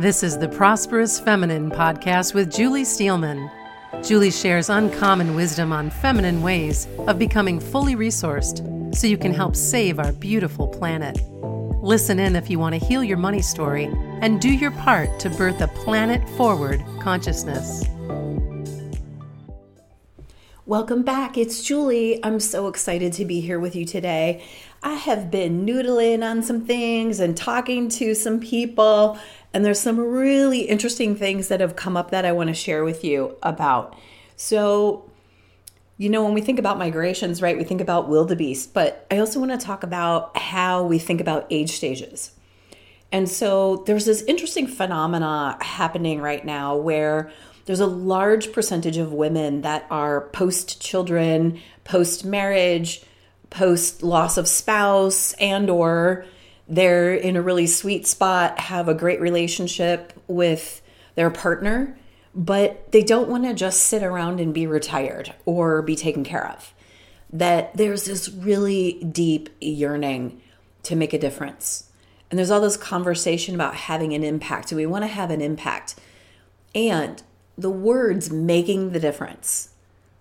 This is the Prosperous Feminine podcast with Julie Steelman. Julie shares uncommon wisdom on feminine ways of becoming fully resourced so you can help save our beautiful planet. Listen in if you want to heal your money story and do your part to birth a planet forward consciousness. Welcome back. It's Julie. I'm so excited to be here with you today. I have been noodling on some things and talking to some people and there's some really interesting things that have come up that I want to share with you about. So, you know, when we think about migrations, right, we think about wildebeest, but I also want to talk about how we think about age stages. And so there's this interesting phenomena happening right now where there's a large percentage of women that are post children, post marriage, post loss of spouse and or they're in a really sweet spot, have a great relationship with their partner, but they don't want to just sit around and be retired or be taken care of. That there's this really deep yearning to make a difference. And there's all this conversation about having an impact, and we want to have an impact. And the words making the difference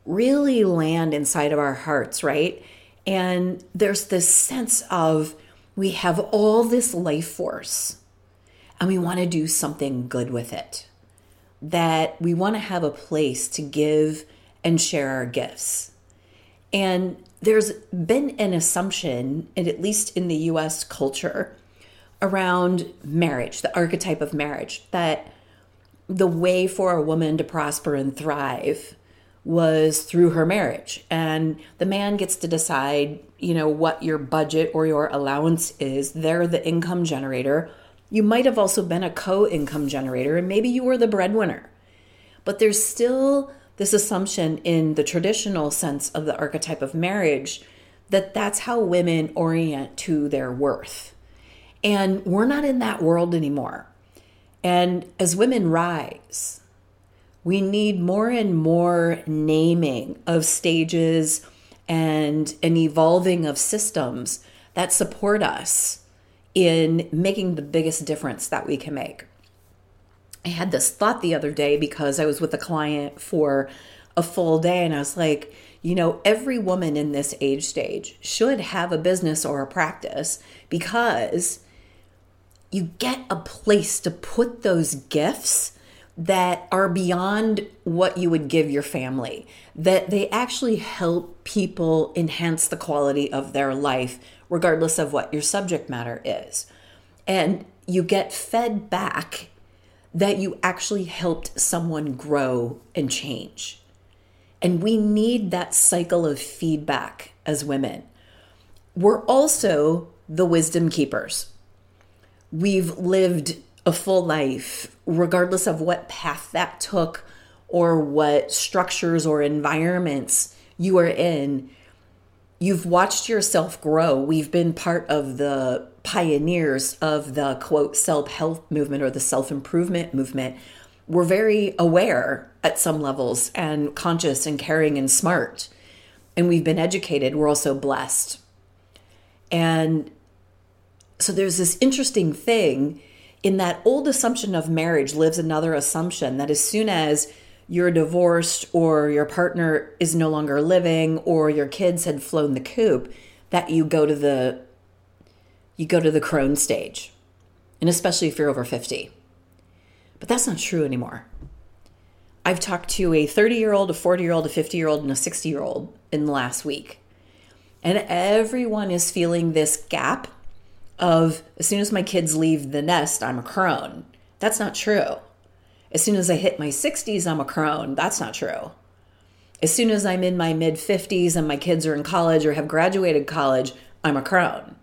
really land inside of our hearts, right? And there's this sense of, we have all this life force and we want to do something good with it. That we want to have a place to give and share our gifts. And there's been an assumption, and at least in the US culture, around marriage, the archetype of marriage, that the way for a woman to prosper and thrive was through her marriage. And the man gets to decide you know what your budget or your allowance is. They're the income generator. You might have also been a co-income generator and maybe you were the breadwinner. But there's still this assumption in the traditional sense of the archetype of marriage that that's how women orient to their worth. And we're not in that world anymore. And as women rise we need more and more naming of stages and an evolving of systems that support us in making the biggest difference that we can make. I had this thought the other day because I was with a client for a full day and I was like, you know, every woman in this age stage should have a business or a practice because you get a place to put those gifts that are beyond what you would give your family, that they actually help people enhance the quality of their life, regardless of what your subject matter is. And you get fed back that you actually helped someone grow and change. And we need that cycle of feedback as women. We're also the wisdom keepers. We've lived a full life, regardless of what path that took or what structures or environments you are in. You've watched yourself grow. We've been part of the pioneers of the quote self help movement or the self improvement movement. We're very aware at some levels and conscious and caring and smart. And we've been educated. We're also blessed. And so there's this interesting thing in that old assumption of marriage lives another assumption that as soon as you're divorced or your partner is no longer living or your kids had flown the coop that you go to the you go to the crone stage and especially if you're over 50 but that's not true anymore. I've talked to a 30 year old a 40 year old a 50 year old and a 60 year old in the last week. And everyone is feeling this gap of as soon as my kids leave the nest, I'm a crone. That's not true. As soon as I hit my 60s, I'm a crone. That's not true. As soon as I'm in my mid 50s and my kids are in college or have graduated college, I'm a crone.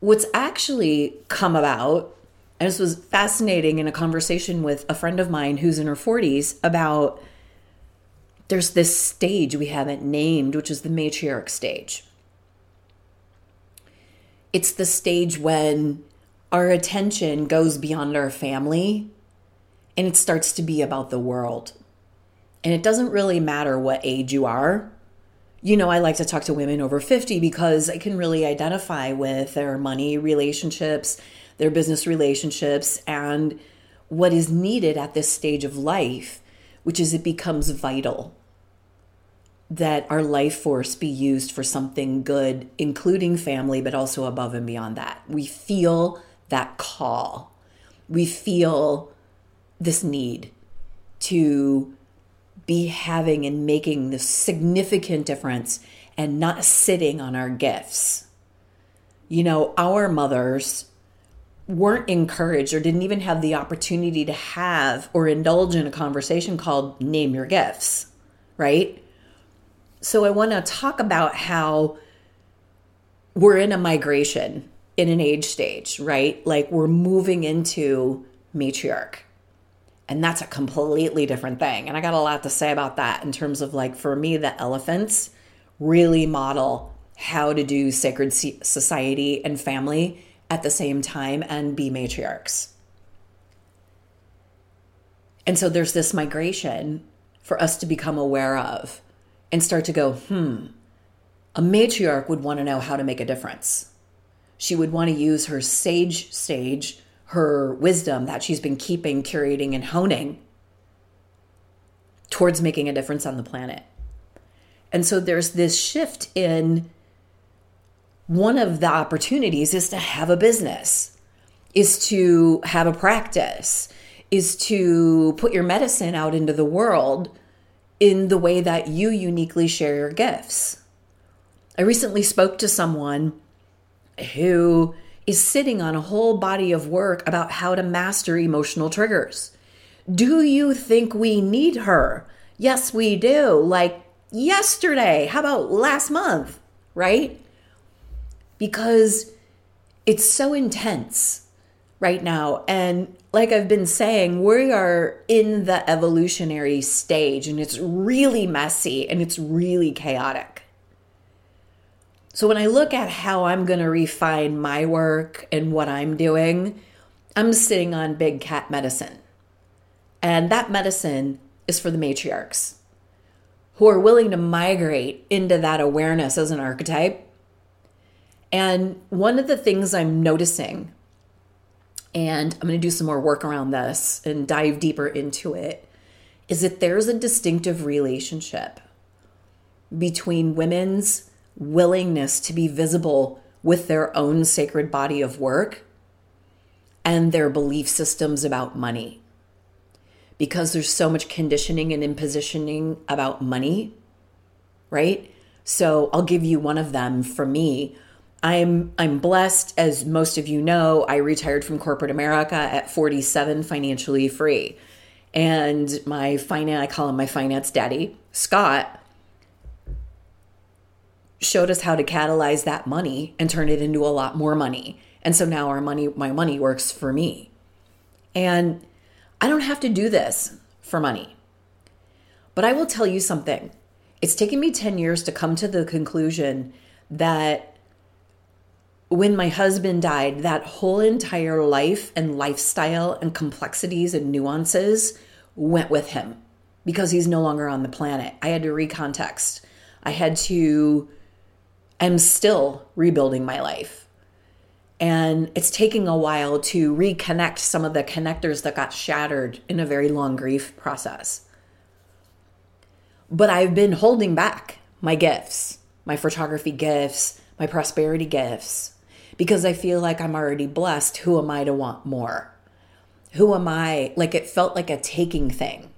What's actually come about, and this was fascinating in a conversation with a friend of mine who's in her 40s about there's this stage we haven't named, which is the matriarch stage it's the stage when our attention goes beyond our family and it starts to be about the world. And it doesn't really matter what age you are. You know, I like to talk to women over 50 because I can really identify with their money relationships, their business relationships, and what is needed at this stage of life, which is it becomes vital that our life force be used for something good, including family, but also above and beyond that. We feel that call. We feel this need to be having and making the significant difference and not sitting on our gifts. You know, our mothers weren't encouraged or didn't even have the opportunity to have or indulge in a conversation called Name Your Gifts, right? So I want to talk about how we're in a migration in an age stage, right? Like we're moving into matriarch. And that's a completely different thing. And I got a lot to say about that in terms of like, for me, the elephants really model how to do sacred society and family at the same time and be matriarchs. And so there's this migration for us to become aware of and start to go, hmm, a matriarch would want to know how to make a difference. She would want to use her sage stage, her wisdom that she's been keeping, curating, and honing towards making a difference on the planet. And so there's this shift in one of the opportunities is to have a business, is to have a practice, is to put your medicine out into the world in the way that you uniquely share your gifts. I recently spoke to someone who is sitting on a whole body of work about how to master emotional triggers. Do you think we need her? Yes, we do. Like yesterday. How about last month? Right? because it's so intense right now. And like I've been saying, we are in the evolutionary stage and it's really messy and it's really chaotic. So when I look at how I'm going to refine my work and what I'm doing, I'm sitting on big cat medicine. And that medicine is for the matriarchs who are willing to migrate into that awareness as an archetype and one of the things I'm noticing, and I'm going to do some more work around this and dive deeper into it, is that there's a distinctive relationship between women's willingness to be visible with their own sacred body of work and their belief systems about money. Because there's so much conditioning and impositioning about money, right? So I'll give you one of them for me I'm I'm blessed as most of you know, I retired from corporate America at 47 financially free. And my finance I call him my finance daddy, Scott showed us how to catalyze that money and turn it into a lot more money. And so now our money my money works for me. And I don't have to do this for money. But I will tell you something. It's taken me 10 years to come to the conclusion that when my husband died, that whole entire life and lifestyle and complexities and nuances went with him because he's no longer on the planet. I had to recontext. I had to, I'm still rebuilding my life. And it's taking a while to reconnect some of the connectors that got shattered in a very long grief process. But I've been holding back my gifts, my photography gifts, my prosperity gifts because I feel like I'm already blessed. Who am I to want more? Who am I? Like it felt like a taking thing.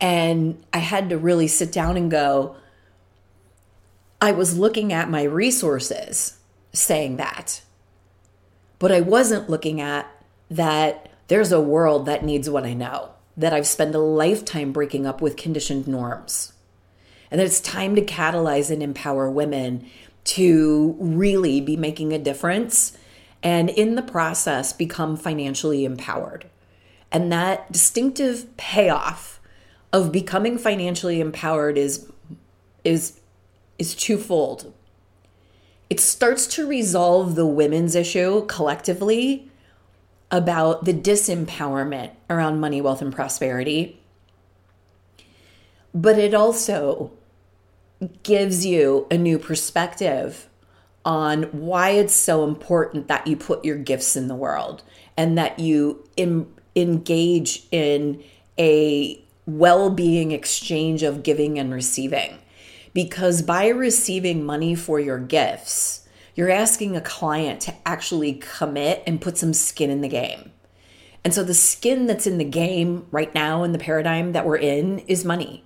And I had to really sit down and go, I was looking at my resources saying that, but I wasn't looking at that there's a world that needs what I know, that I've spent a lifetime breaking up with conditioned norms, and that it's time to catalyze and empower women to really be making a difference and in the process become financially empowered. And that distinctive payoff of becoming financially empowered is is is twofold. It starts to resolve the women's issue collectively about the disempowerment around money, wealth, and prosperity. But it also gives you a new perspective on why it's so important that you put your gifts in the world and that you Im- engage in a well being exchange of giving and receiving. Because by receiving money for your gifts, you're asking a client to actually commit and put some skin in the game. And so the skin that's in the game right now in the paradigm that we're in is money.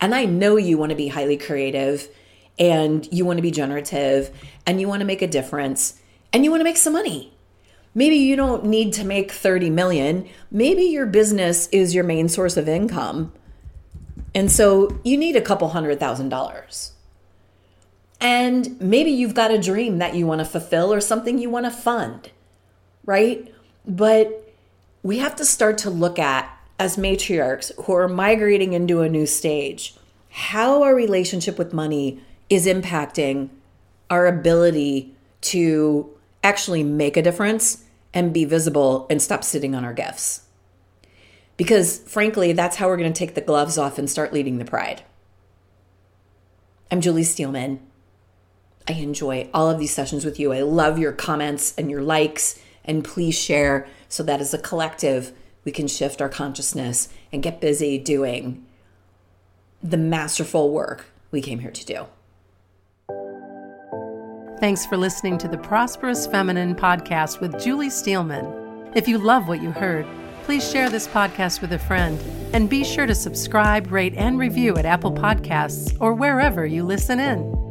And I know you want to be highly creative and you want to be generative and you want to make a difference and you want to make some money. Maybe you don't need to make 30 million. Maybe your business is your main source of income. And so you need a couple hundred thousand dollars. And maybe you've got a dream that you want to fulfill or something you want to fund, right? But we have to start to look at, as matriarchs who are migrating into a new stage, how our relationship with money is impacting our ability to actually make a difference and be visible and stop sitting on our gifts. Because frankly, that's how we're going to take the gloves off and start leading the pride. I'm Julie Steelman. I enjoy all of these sessions with you. I love your comments and your likes, and please share so that as a collective, we can shift our consciousness and get busy doing the masterful work we came here to do. Thanks for listening to the Prosperous Feminine podcast with Julie Steelman. If you love what you heard, please share this podcast with a friend and be sure to subscribe, rate, and review at Apple Podcasts or wherever you listen in.